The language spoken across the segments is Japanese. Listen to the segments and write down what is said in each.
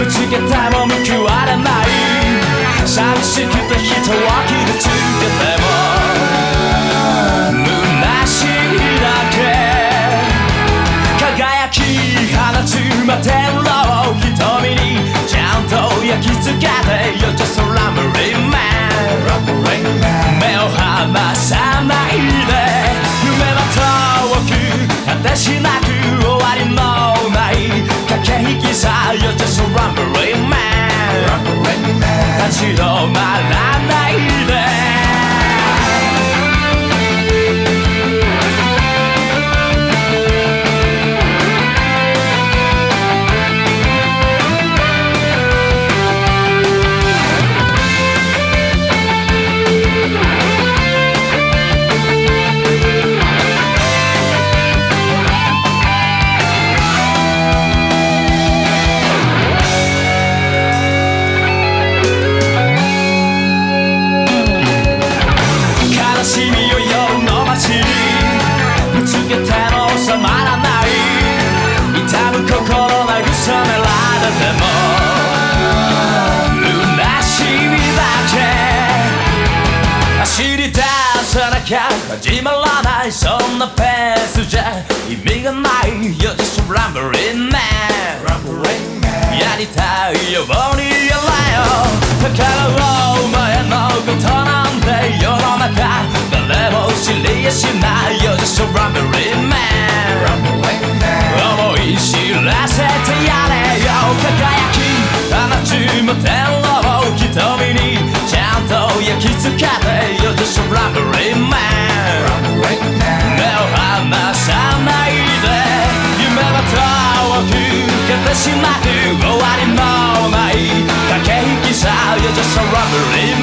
ぶつけても報われない。寂しくて人を傷つけても。虚しいだけ。輝き放つ摩天楼瞳にちゃんと焼き付けて You're just a lumbering man 目を離さないで。夢は遠く果てしなく終わりのない駆け引きさ You're just a lumbering man 立ち止まらないできゃ始まらないそんなペースじゃ意味がない You're just a rambling man やりたいようにやれよだからお前のことなんて世の中誰も知りやしない You're just a rambling man 思い知らせてやれよ輝き放つ摩天楼瞳にちゃんと焼き付けて You're just a rambling man しなく終わりのない駆け引きさ You're just a rambling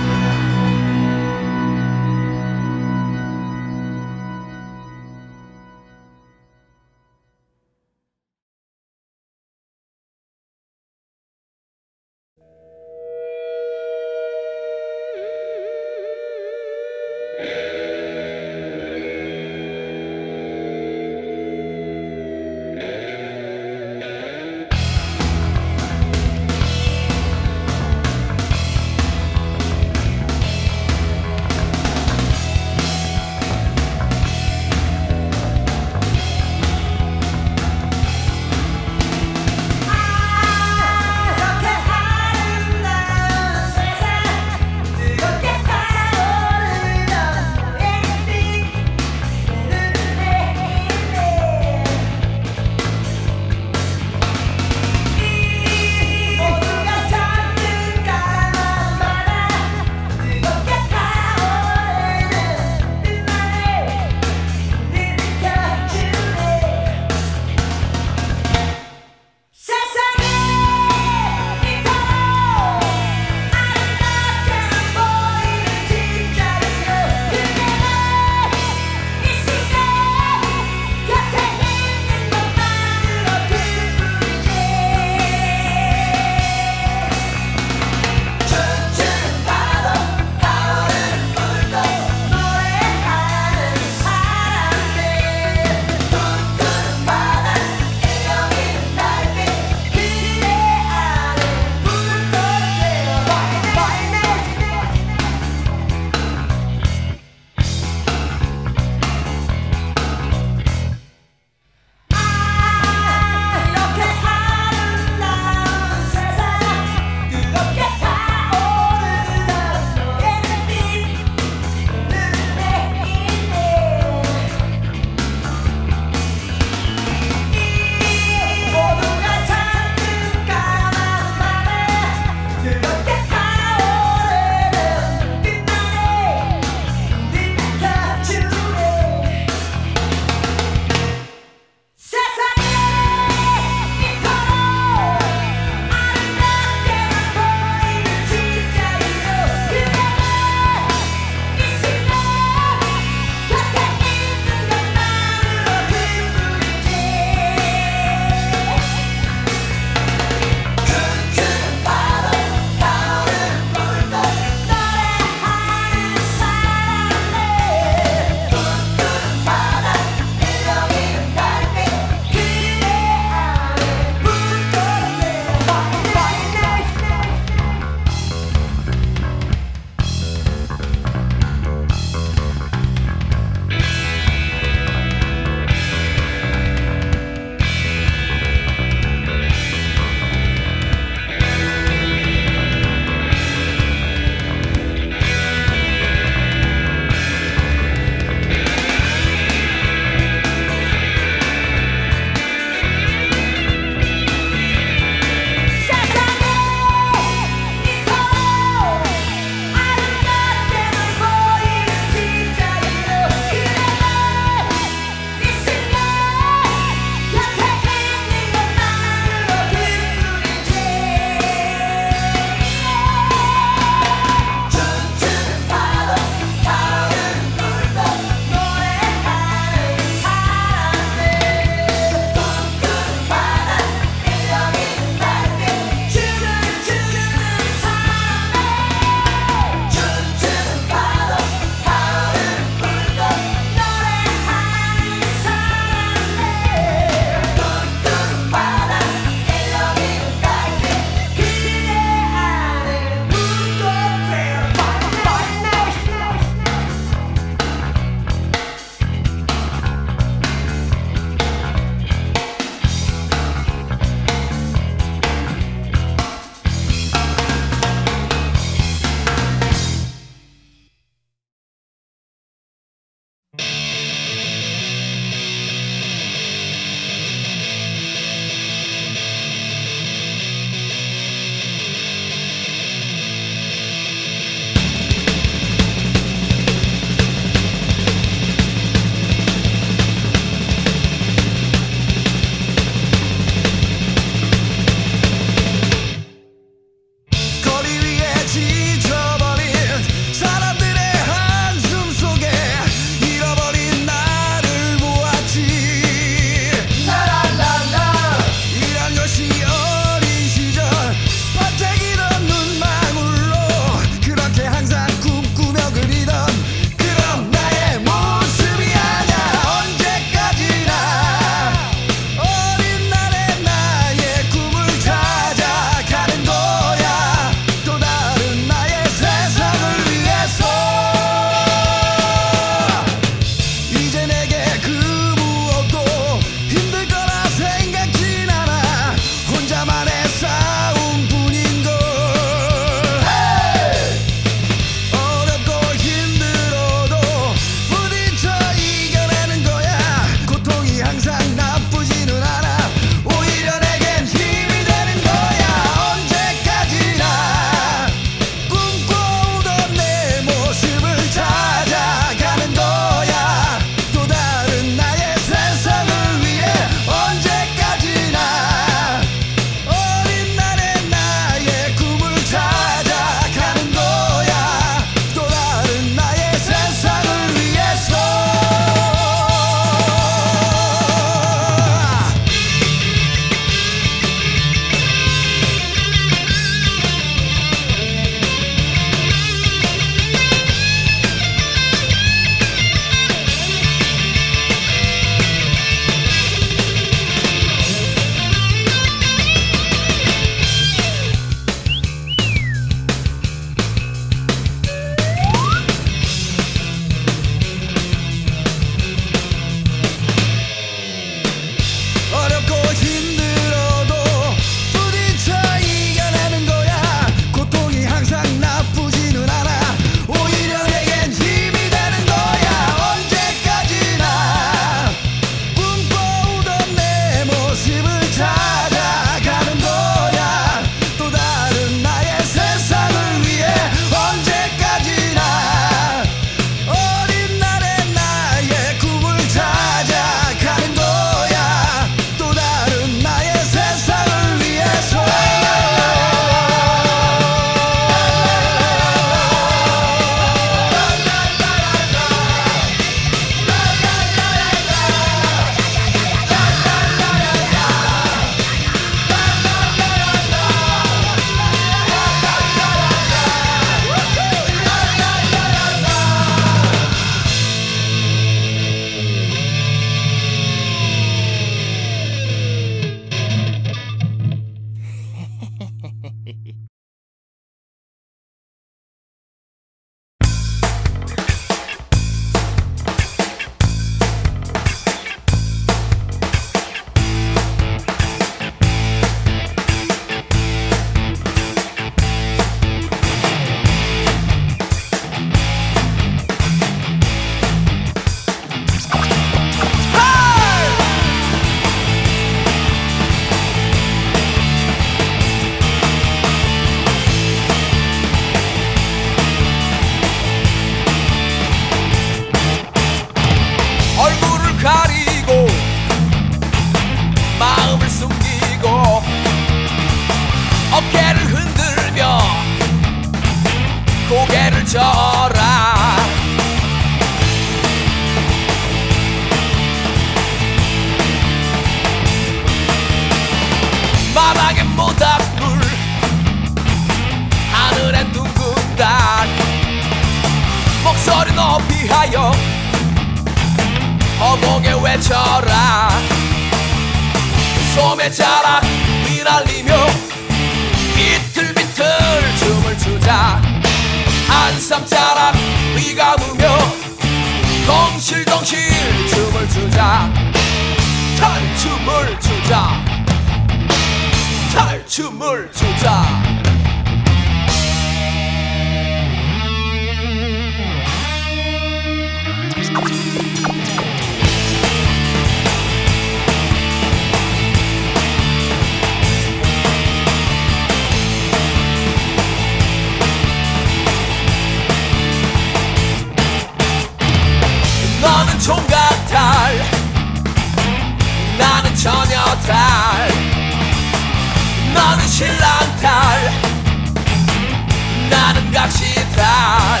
나는 각시달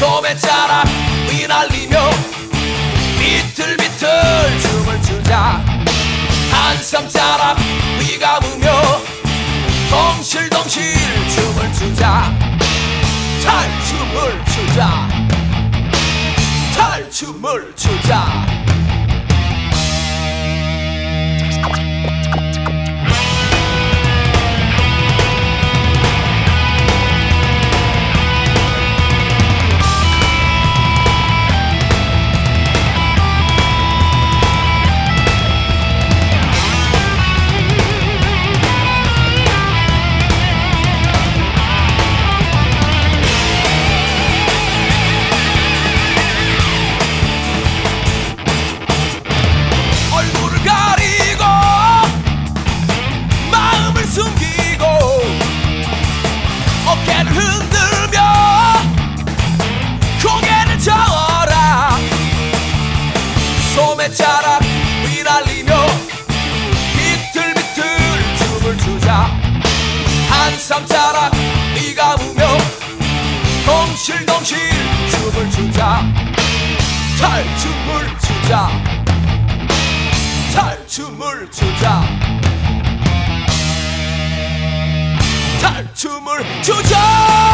소매자락 휘날리며 비틀비틀 춤을 추자. 한삼자락 휘감으며 덩실덩실 춤을 추자. 탈춤을 추자. 탈춤을 추자 춤을 추자. 탈춤을 추자. 탈춤을 추자. 탈춤을 추자